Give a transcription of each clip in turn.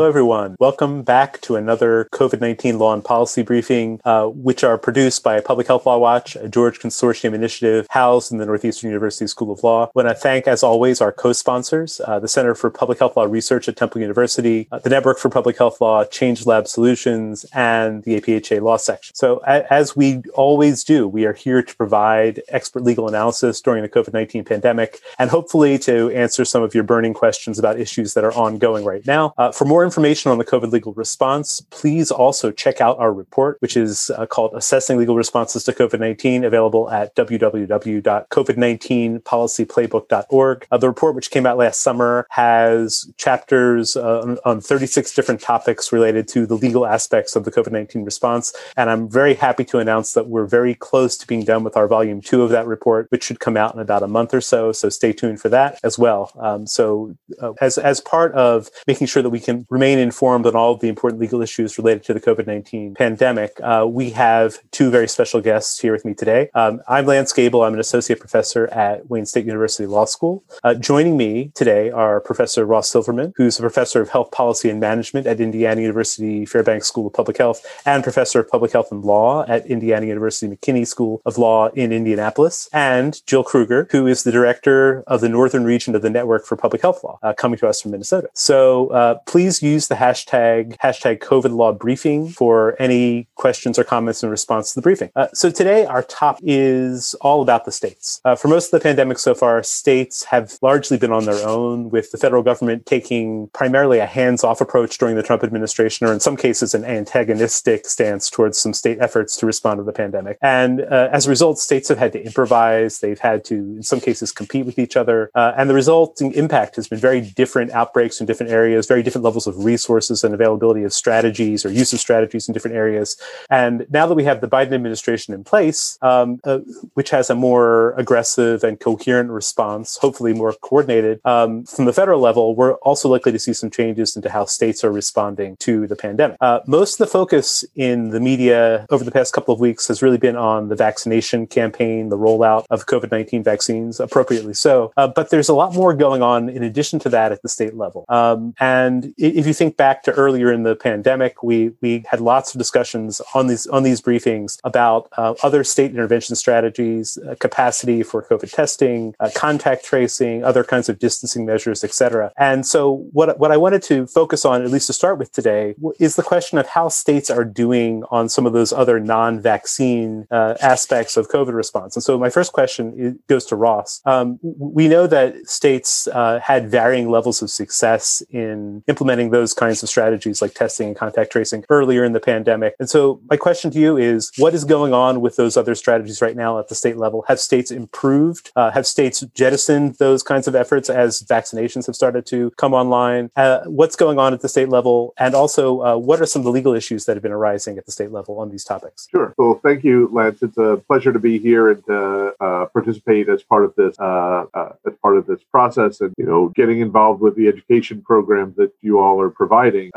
Hello, everyone. Welcome back to another COVID 19 law and policy briefing, uh, which are produced by Public Health Law Watch, a George Consortium initiative housed in the Northeastern University School of Law. I want to thank, as always, our co sponsors uh, the Center for Public Health Law Research at Temple University, uh, the Network for Public Health Law, Change Lab Solutions, and the APHA Law Section. So, a- as we always do, we are here to provide expert legal analysis during the COVID 19 pandemic and hopefully to answer some of your burning questions about issues that are ongoing right now. Uh, for more information on the COVID legal response, please also check out our report, which is uh, called Assessing Legal Responses to COVID 19, available at www.covid19policyplaybook.org. Uh, the report, which came out last summer, has chapters uh, on, on 36 different topics related to the legal aspects of the COVID 19 response. And I'm very happy to announce that we're very close to being done with our volume two of that report, which should come out in about a month or so. So stay tuned for that as well. Um, so, uh, as, as part of making sure that we can remain informed on all of the important legal issues related to the COVID 19 pandemic, uh, we have two very special guests here with me today. Um, I'm Lance Gable. I'm an associate professor at Wayne State University Law School. Uh, joining me today are Professor Ross Silverman, who's a professor of health policy and management at Indiana University Fairbanks School of Public Health and professor of public health and law at Indiana University McKinney School of Law in Indianapolis, and Jill Krueger, who is the director of the northern region of the Network for Public Health Law, uh, coming to us from Minnesota. So uh, use the hashtag hashtag COVID Law Briefing for any questions or comments in response to the briefing. Uh, so today our top is all about the states. Uh, for most of the pandemic so far, states have largely been on their own, with the federal government taking primarily a hands-off approach during the Trump administration, or in some cases an antagonistic stance towards some state efforts to respond to the pandemic. And uh, as a result, states have had to improvise. They've had to, in some cases, compete with each other. Uh, and the resulting impact has been very different outbreaks in different areas, very different levels of resources and availability of strategies or use of strategies in different areas. And now that we have the Biden administration in place, um, uh, which has a more aggressive and coherent response, hopefully more coordinated um, from the federal level, we're also likely to see some changes into how states are responding to the pandemic. Uh, most of the focus in the media over the past couple of weeks has really been on the vaccination campaign, the rollout of COVID 19 vaccines, appropriately so. Uh, but there's a lot more going on in addition to that at the state level. Um, and if you think back to earlier in the pandemic, we we had lots of discussions on these on these briefings about uh, other state intervention strategies, uh, capacity for COVID testing, uh, contact tracing, other kinds of distancing measures, et cetera. And so, what what I wanted to focus on, at least to start with today, is the question of how states are doing on some of those other non-vaccine uh, aspects of COVID response. And so, my first question goes to Ross. Um, we know that states uh, had varying levels of success in implementing those kinds of strategies like testing and contact tracing earlier in the pandemic. And so, my question to you is what is going on with those other strategies right now at the state level? Have states improved? Uh, have states jettisoned those kinds of efforts as vaccinations have started to come online? Uh, what's going on at the state level? And also, uh, what are some of the legal issues that have been arising at the state level on these topics? Sure. Well, thank you, Lance. It's a pleasure to be here and to uh, participate as part of this uh, uh, as part of this process, and you know, getting involved with the education programs that you all are providing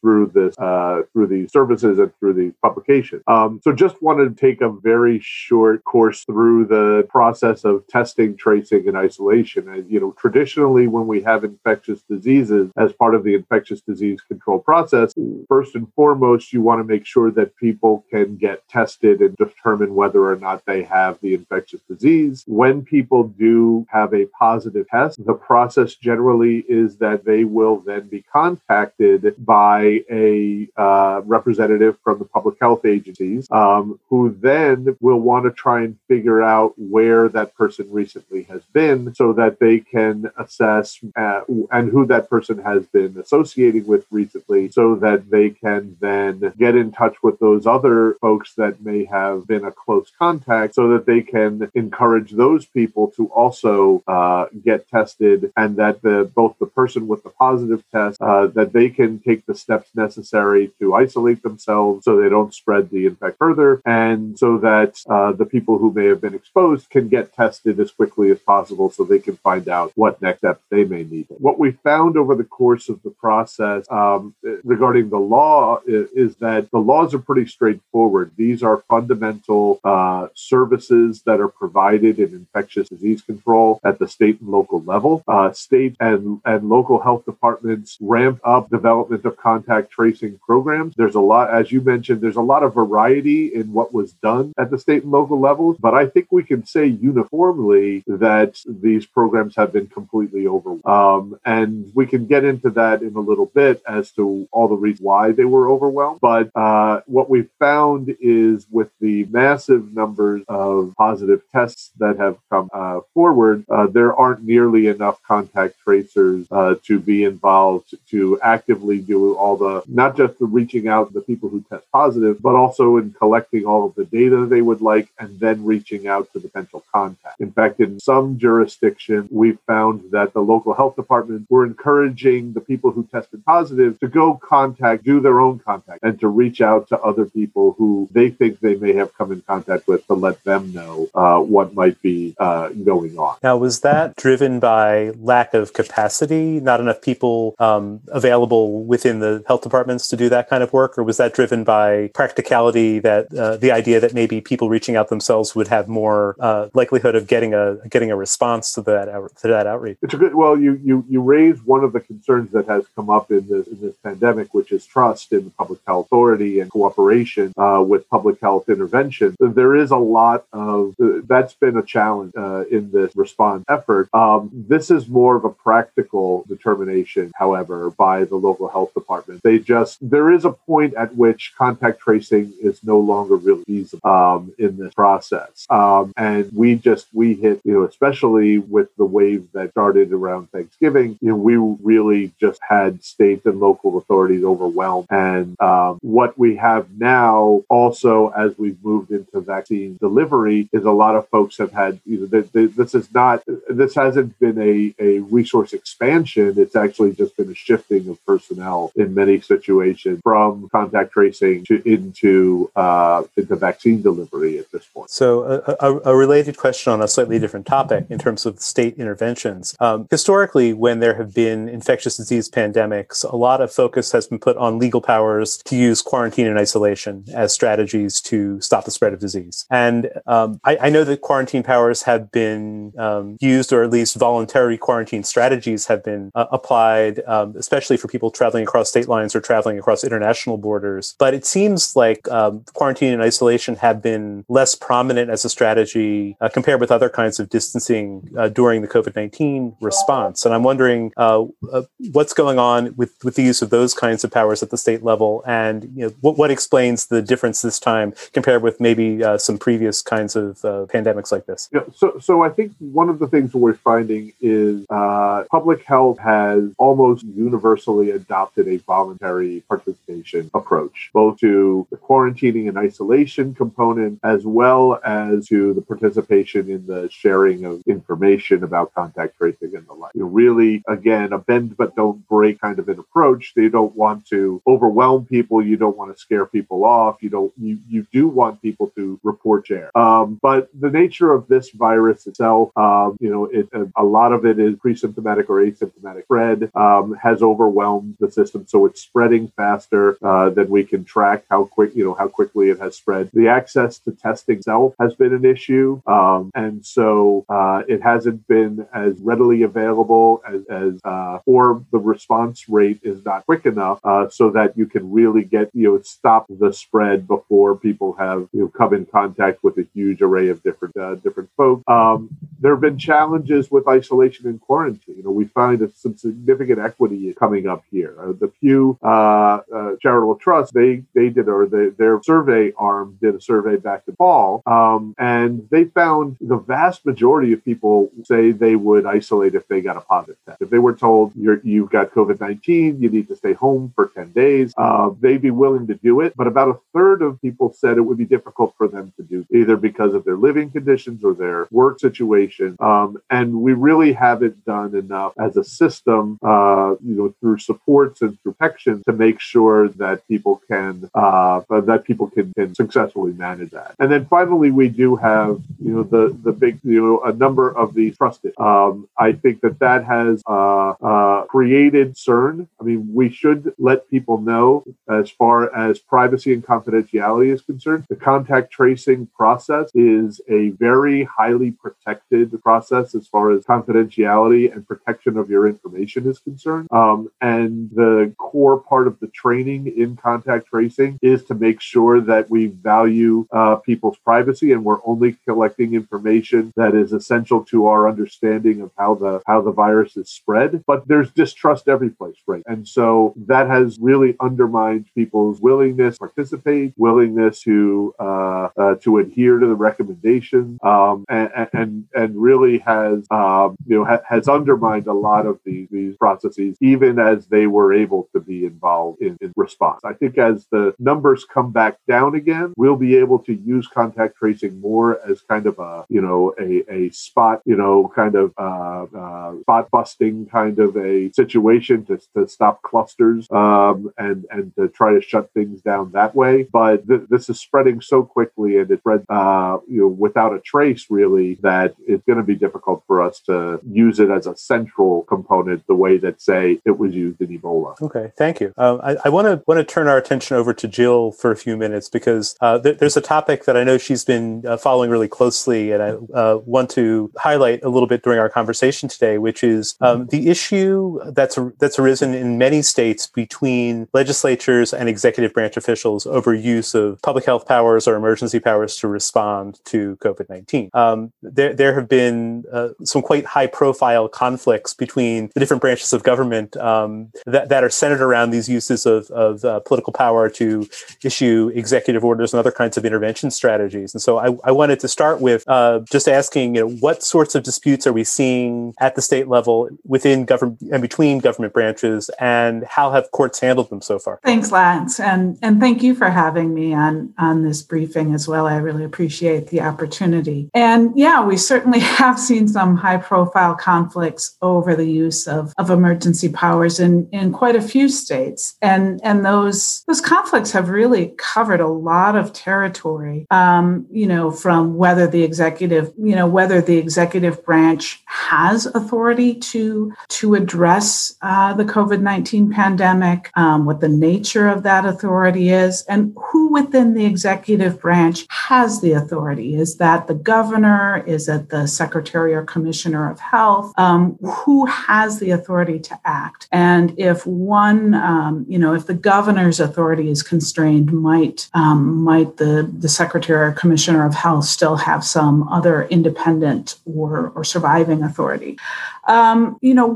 through this through these services and through these publications. Um, so, just wanted to take a very short course through the process of testing, tracing, and isolation. And, you know, traditionally, when we have infectious diseases as part of the infectious disease control process, first and foremost, you want to make sure that people can get tested and determine whether or not they have the infectious disease. When people do have a positive test, the process generally is that they will then be contacted by a uh, representative from the public health agencies um, who then will want to try and figure out where that person recently has been so that they can assess uh, and who that person has been associating with recently so that they can then get in touch with those other folks that may have been a close contact so that they can encourage those people to also uh, get tested and that the both the person with the positive test uh, that they can take the steps necessary to isolate themselves so they don't spread the infection further and so that uh, the people who may have been exposed can get tested as quickly as possible so they can find out what next steps they may need. What we found over the course of the process um, regarding the law is, is, that the laws are pretty straightforward. These are fundamental uh, services that are provided in infectious disease control at the state and local level. Uh, state and, and local health departments ramp up development of contact tracing programs. There's a lot, as you mentioned, there's a lot of variety in what was done at the state and local levels, but I think we can say uniformly that these programs have been completely overwhelmed. Um, and we can get into that in a little bit as to all the reasons why they were overwhelmed. But uh, what we found is with the massive numbers of positive tests that have come uh, forward, uh, there aren't nearly enough contact tracers uh, to be involved to actively do all the, not just the reaching out to the people who test positive, but also in collecting all of the data they would like and then reaching out to potential contact. In fact, in some jurisdictions, we found that the local health departments were encouraging the people who tested positive to go contact, do their own contact, and to reach out to other people who they think they may have come in contact with to let them know uh, what might be uh, going on. Now, was that driven by lack of capacity, not enough people um, available within the health departments to do that kind of work, or was that driven by practicality that uh, the idea that maybe people reaching out themselves would have more uh, likelihood of getting a getting a response to that to that outreach? It's a good. Well, you you you raise one of the concerns that has come up in this in this pandemic, which is trust in the public health authority and cooperation uh, with public health intervention. There is a lot of that's been a challenge uh, in this response effort. Um, this is more of a practical determination, however, by the local health department. They just there is a point at which contact tracing is no longer really feasible um, in this process, um, and we just we hit you know especially with the wave that started around Thanksgiving. You know we really just had state and local authorities overwhelmed, and um, what we have now also as we've moved into vaccine delivery is a lot of folks have had you know this is not this hasn't been a, a resource expansion it's actually just been a shifting of personnel in many situations from contact tracing to into uh, into vaccine delivery at this point. So a, a, a, related question on a slightly different topic in terms of state interventions. Um, historically when there have been infectious disease pandemics a lot of focus has been put on legal powers to use quarantine and isolation as strategies to stop the spread of disease. And um, I, I, know that quarantine powers have been um, used, or at least voluntary quarantine strategies have been uh, applied, um, especially for people traveling across state lines or traveling across international borders. But it seems like um, quarantine and isolation have been less prominent as a strategy uh, compared with other kinds of distancing uh, during the COVID 19 response. And I'm wondering uh, uh, what's going on with, with the use of those kinds of powers at the state level, and you know, what, what explains the difference this time compared with maybe uh, some previous kinds of pandemics like this? Yeah, so, so I think one of the things we're finding is uh, public health has almost universally adopted a voluntary participation approach, both to the quarantining and isolation component, as well as to the participation in the sharing of information about contact tracing and the like. You really, again, a bend but don't break kind of an approach. They don't want to overwhelm people. You don't want to scare people off. You don't. You you do want people to report share. Um, but the nature of this virus itself, um, you know, it, a lot of it is pre-symptomatic or asymptomatic spread, um, has the system. So it's spreading faster uh, than we can track how quick, you know, how quickly it has spread. The access to testing itself has been an issue. Um, and so uh, it hasn't been as readily available as, as uh, or the response rate is not quick enough uh, so that you can really get, you know, stop the spread before people have, you know, come in contact with a huge array of different uh, different folks. Um, there have been challenges with isolation and quarantine. You know, we find some significant equity coming up here. Uh, the Pew uh, uh, Charitable Trust they they did or they, their survey arm did a survey back in fall, um, and they found the vast majority of people say they would isolate if they got a positive test. If they were told you're, you've got COVID nineteen, you need to stay home for ten days, uh, they'd be willing to do it. But about a third of people said it would be difficult for them to do either because of their living conditions or their work situation. Um, and we really haven't done enough as a system, uh, you know, through supports and protection to make sure sure that people can uh, that people can, can successfully manage that. And then finally, we do have you know the the big you know a number of the trusted. Um, I think that that has uh, uh, created CERN. I mean, we should let people know as far as privacy and confidentiality is concerned. The contact tracing process is a very highly protected process as far as confidentiality and protection of your information is concerned. Um, and the core part of the training in contact tracing is to make sure that we value uh, people's privacy and we're only collecting information that is essential to our understanding of how the how the virus is spread. But there's distrust every place, right? And so that has really undermined people's willingness to participate, willingness to uh, uh, to adhere to the recommendations, um, and, and and really has um, you know ha- has undermined a lot of these these processes, even as they were able to be involved in, in response. I think as the numbers come back down again, we'll be able to use contact tracing more as kind of a you know a, a spot you know kind of uh, uh, spot busting kind of a situation to, to stop clusters um, and and to try to shut things down that way. But th- this is spreading so quickly and it spread uh, you know without a trace really that it's going to be difficult for us to use it as a central component the way that say it was used in Ebola. Okay, thank you. Um, I want to want to turn our attention over to Jill for a few minutes because uh, th- there's a topic that I know she's been uh, following really closely, and I uh, want to highlight a little bit during our conversation today, which is um, the issue that's that's arisen in many states between legislatures and executive branch officials over use of public health powers or emergency powers to respond to COVID nineteen. Um, there there have been uh, some quite high profile conflicts between the different branches of government um, that that are centered around these uses of of uh, political power to issue executive orders and other kinds of intervention strategies. And so I, I wanted to start with uh, just asking, you know, what sorts of disputes are we seeing at the state level within government and between government branches, and how have courts handled them so far? Thanks, Lance, and and thank you for having me on on this briefing as well. I really appreciate the opportunity. And yeah, we certainly have seen some high profile conflicts over the use of, of emergency powers in, in quite a few states. And and those those conflicts have really covered a lot of territory. Um, you know, from whether the executive, you know, whether the executive branch has authority to to address uh, the COVID nineteen pandemic, um, what the nature of that authority is, and who within the executive branch has the authority. Is that the governor? Is it the secretary or commissioner of health? Um, who has the authority to act? And if one, um, you know, if the governor's authority is constrained, might um, might the the secretary or commissioner of health still have some other independent or or surviving authority? Um, you know,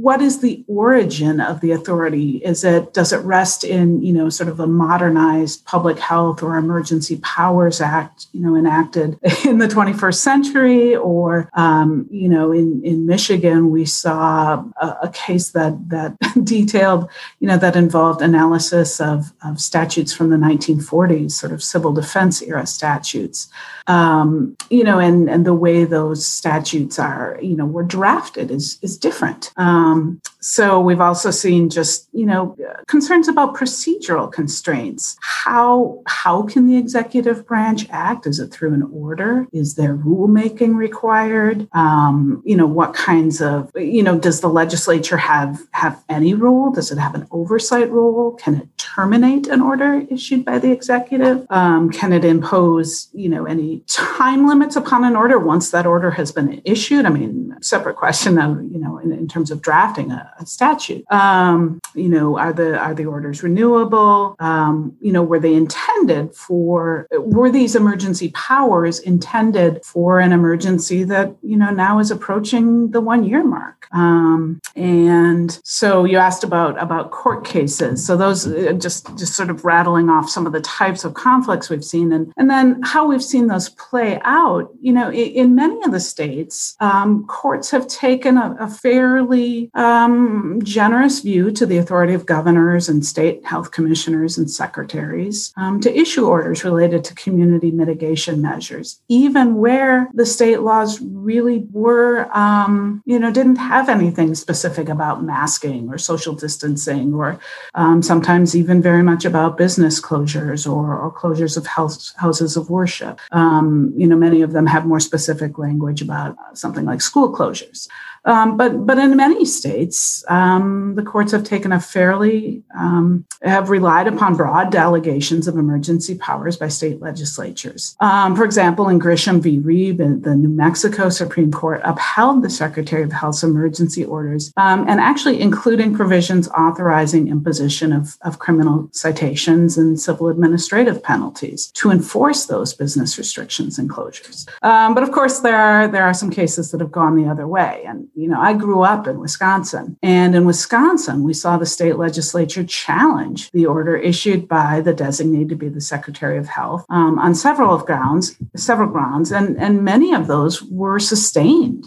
what is the origin of the authority? Is it does it rest in you know sort of a modernized public health or emergency powers act, you know, enacted in the 21st century, or um, you know, in in Michigan we saw a, a case that that detailed you know that involved analysis of of statutes from the 1940s, sort of civil defense era statutes um, you know, and and the way those statutes are, you know, were drafted is is different. Um, so we've also seen just you know concerns about procedural constraints. How how can the executive branch act? Is it through an order? Is there rulemaking required? Um, you know, what kinds of you know does the legislature have have any role? Does it have an oversight role? Can it terminate an order issued by the executive? Um, can it impose you know any time limits upon an order once that order has been issued? I mean, separate question of you know in, in terms of drafting a, a statute. Um, you know, are the are the orders renewable? Um, you know, were they intended for? Were these emergency powers intended for an emergency that you know now is approaching the one year mark? Um, and so you asked about about court cases. So those uh, just just sort of rattling off some of the types of conflicts we've seen, and and then how we've seen those play out, you know, in, in many of the states, um, courts have taken a, a fairly um, generous view to the authority of governors and state health commissioners and secretaries um, to issue orders related to community mitigation measures, even where the state laws really were, um, you know, didn't have anything specific about masking or social distancing, or um, sometimes even very much about business closures or, or closures of house, houses of worship. Um, you know, many of them have more specific language about something like school closures. Um, but but in many states, um, the courts have taken a fairly um, have relied upon broad delegations of emergency powers by state legislatures. Um, for example, in Grisham v. Reeb, the New Mexico Supreme Court upheld the Secretary of Health's emergency orders um, and actually including provisions authorizing imposition of, of criminal citations and civil administrative penalties to enforce those business restrictions and closures. Um, but of course, there are there are some cases that have gone the other way, and you know, I grew up in Wisconsin, and in Wisconsin, we saw the state legislature challenge the order issued by the designated to be the Secretary of Health um, on several of grounds, several grounds, and and many of those were sustained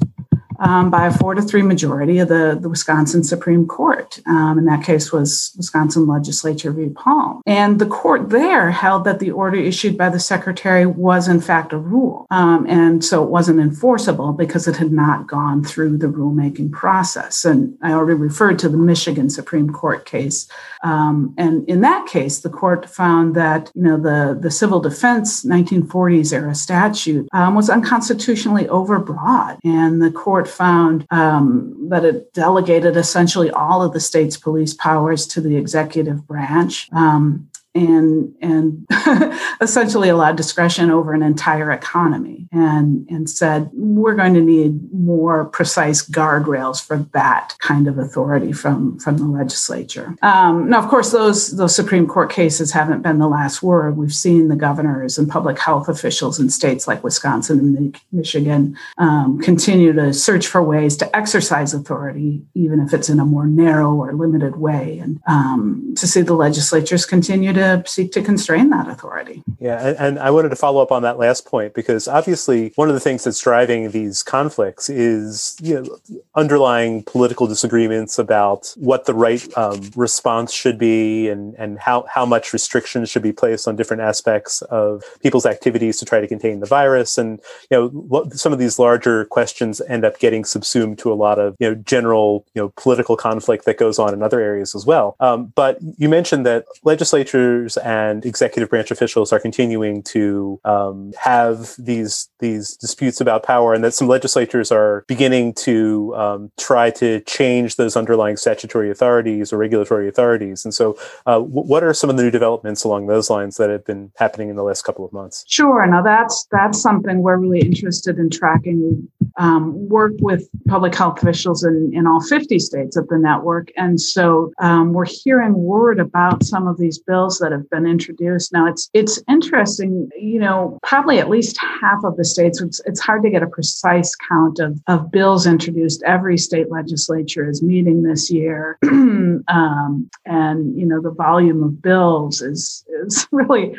um, by a four to three majority of the, the Wisconsin Supreme Court. Um, in that case was Wisconsin Legislature v. Palm. And the court there held that the order issued by the secretary was in fact a rule. Um, and so it wasn't enforceable because it had not gone through the rulemaking process. And I already referred to the Michigan Supreme Court case. Um, and in that case, the court found that, you know, the, the civil defense 1940s era statute um, was unconstitutionally overbroad. And the court found um, that it delegated essentially all of the state's police powers to the executive branch. Um, and and essentially allowed discretion over an entire economy and and said we're going to need more precise guardrails for that kind of authority from from the legislature. Um, now of course those those supreme court cases haven't been the last word. We've seen the governors and public health officials in states like wisconsin and michigan um, continue to search for ways to exercise authority even if it's in a more narrow or limited way. And um, to see the legislatures continue to to seek to constrain that authority. Yeah, and, and, I wanted to follow up on that last point because obviously one of the things that's driving these conflicts is you know, underlying political disagreements about what the right um, response should be and, and how, how much restrictions should be placed on different aspects of people's activities to try to contain the virus. And you know, some of these larger questions end up getting subsumed to a lot of you know general you know political conflict that goes on in other areas as well. Um, but you mentioned that legislatures legislators and executive branch officials are continuing to um, have these these disputes about power, and that some legislatures are beginning to um, try to change those underlying statutory authorities or regulatory authorities. And so, uh, w- what are some of the new developments along those lines that have been happening in the last couple of months? Sure. Now that's that's something we're really interested in tracking. Um, work with public health officials in, in all 50 states of the network, and so um, we're hearing word about some of these bills that have been introduced. Now it's it's interesting, you know, probably at least half of the states, it's, it's hard to get a precise count of, of bills introduced. Every state legislature is meeting this year. um, and, you know, the volume of bills is, is really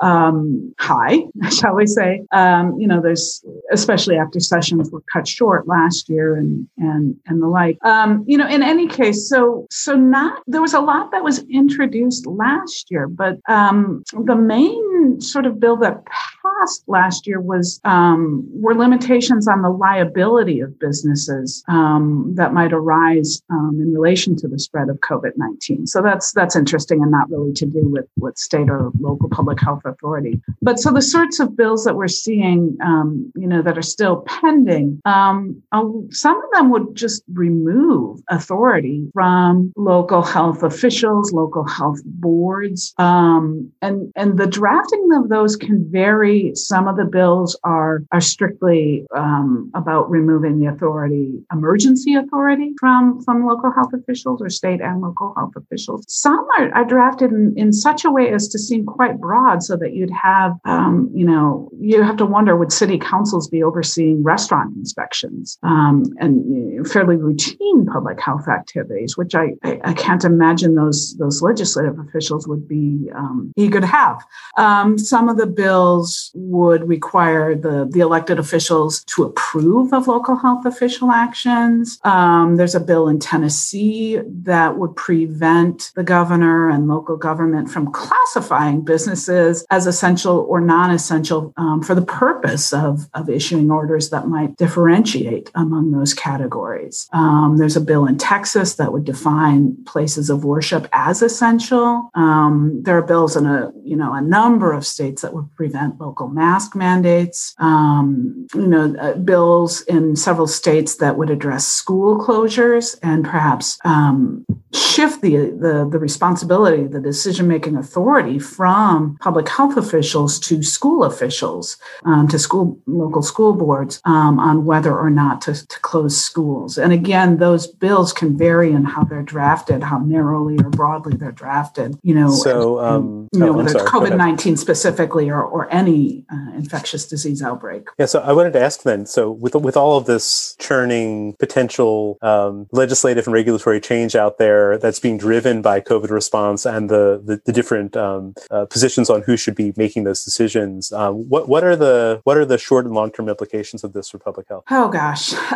um, high, shall we say? Um, you know, there's especially after sessions were cut short last year and and and the like. Um, you know, in any case, so so not there was a lot that was introduced last year, but um, the main sort of bill that passed last year was um, were limitations on the liability of businesses um, that might arise um, in relation to the spread of COVID nineteen. So that's that's interesting and not really to do with with state or local public health authority. But so the sorts of bills that we're seeing, um, you know, that are still pending, um, some of them would just remove authority from local health officials, local health boards, um, and and the drafting of those can vary some of the bills are are strictly um, about removing the authority, emergency authority from from local health officials or state and local health officials. Some are, are drafted in, in such a way as to seem quite broad, so that you'd have, um, you know, you have to wonder would city councils be overseeing restaurant inspections um, and fairly routine public health activities, which I, I, I can't imagine those those legislative officials would be um, eager to have. Um, Um, some of the bills would require the, the elected officials to approve of local health official actions. Um, there's a bill in Tennessee that would prevent the governor and local government from classifying businesses as essential or non essential um, for the purpose of, of issuing orders that might differentiate among those categories. Um, there's a bill in Texas that would define places of worship as essential. Um, there are bills in a you know a number of states that would prevent local mask mandates. Um, you know, uh, bills in several states that would address school closures and perhaps um, shift the, the the responsibility, the decision making authority from public health officials to school officials, um, to school local school boards um, on whether or not to, to close schools. And again, those bills can vary in how they're drafted, how narrowly or broadly they're drafted. You know, so um, you know oh, whether it's COVID nineteen specifically or or any uh, infectious disease outbreak. Yeah. So I wanted to ask then. So with with all of this churning potential um, legislative and regulatory change out there that's being driven by COVID response and the the, the different um, uh, positions on who should be making those decisions. Um, what what are the what are the short and long term implications of this for public health? Oh gosh,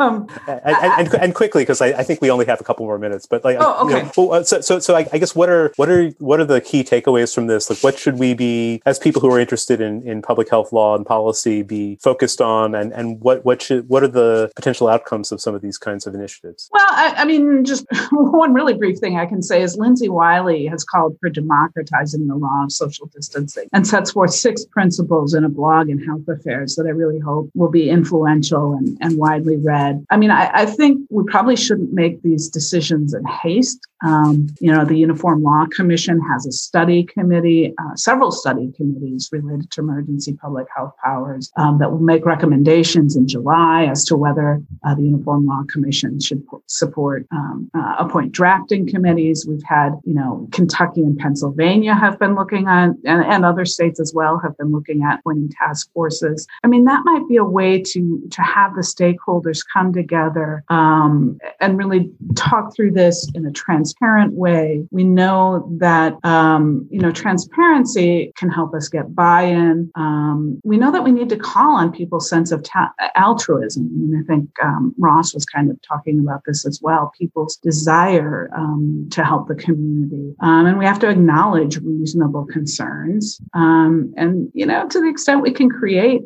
um, and, and, and, quickly because I, I, think we only have a couple more minutes. But like, oh, okay. You know, uh, so so so I, I, guess what are what are what are the key takeaways from this? Like, what should we be as people who are interested in, in public health law and policy be focused on, and and what what should what are the potential outcomes of some of these kinds of initiatives? Well, I, I mean, just one really brief thing I can say is Lindsay Wiley has called for democratizing the law of social distancing and sets forth six principles in a blog in Health Affairs that I really hope will be influential and, and widely read. I mean, I, I think we probably shouldn't make these decisions in haste. Um, you know, the Uniform Law Commission has a study committee, uh, several study committees related to emergency public health powers um, that will make recommendations in July as to whether uh, the Uniform Law Commission should support um, uh, appoint drafting committees. We've had, you know, Kentucky and Pennsylvania have been looking at, and, and other states as well have been looking at appointing task forces. I mean, that might be a way to to have the stakeholders come together um, and really talk through this in a transparent way. We know that um, you know transparency can help us get buy-in. Um, we know that we need to call on people's sense of ta- altruism. I mean, I think um, Ross was kind of talking about this as well. People's desire um, to help the community, um, and we have to acknowledge reasonable concerns. and you know, to the extent we can create,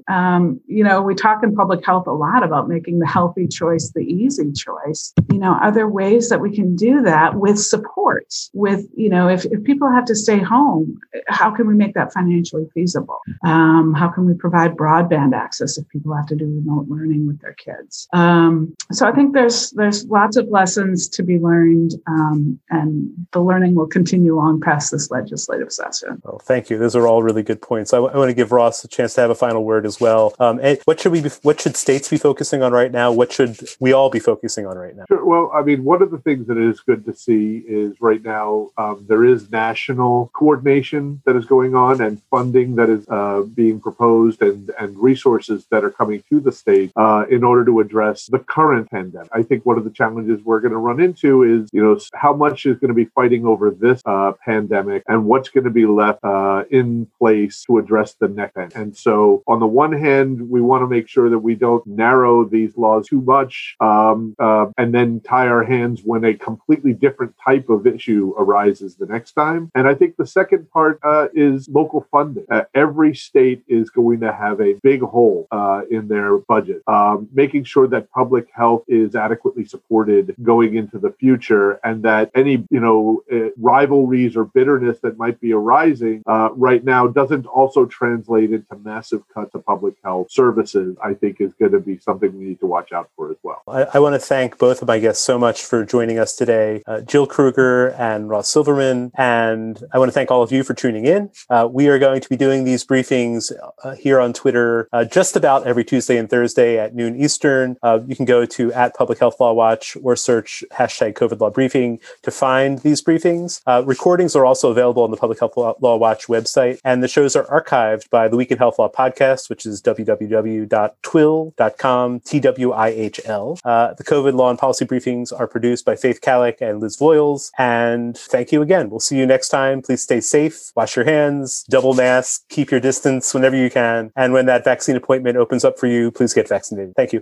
you know, we talk in public health a lot about making the healthy choice the easy choice. You know, are there ways that we can do that with supports? With, you know, if, if people have to stay home, how can we make that financially feasible? Um, how can we provide broadband access if people have to do remote learning with their kids? Um, so I think there's there's lots of lessons to be learned, um, and the learning will continue on past this legislative session. Well, thank you. Those are all really good points. I, w- I want to give Ross a chance to have a final word as well. Um, what should we be, what should states be focusing on right now? What should we all be focusing on right now? Sure. Well, I mean, one of the things that is good to see is right now um, there is national coordination that is going on and funding that is uh, being proposed and, and resources that are coming to the state uh, in order to address the current pandemic. I think one of the challenges we're going to run into is, you know, how much is going to be fighting over this uh, pandemic and what's going to be left uh, in place to address the next. And so, on the one hand, we want to make sure that we don't narrow these laws too much um, uh, and then tie our hands when a completely different type of issue arises the next time. And I think the second part uh, is local funding. Uh, every state is going to have a big hole uh, in their budget, um, making sure that public health is adequately supported going into the future and that any, you know, uh, rivalries or bitterness that might be arising uh, right now doesn't also translate into massive cuts to public health services. I think is going to be something we need to watch out for as well. I, I want to thank both of my guests so much for joining us today, uh, Jill Krueger and Ross Silverman. And I want to thank all of you for tuning in. Uh, we are going to be doing these briefings uh, here on Twitter just about every Tuesday and Thursday at noon Eastern. You can go to at Public Health Law Watch or search hashtag COVID COVID Law Briefing to find these briefings. Uh, recordings are also available on the Public Health Law Watch website, and the shows are archived by the Week in Health Law podcast, which is www.twihl.com, T W I H L. Uh, the COVID Law and Policy briefings are produced by Faith Kallick and Liz Voiles. And thank you again. We'll see you next time. Please stay safe, wash your hands, double mask, keep your distance whenever you can. And when that vaccine appointment opens up for you, please get vaccinated. Thank you.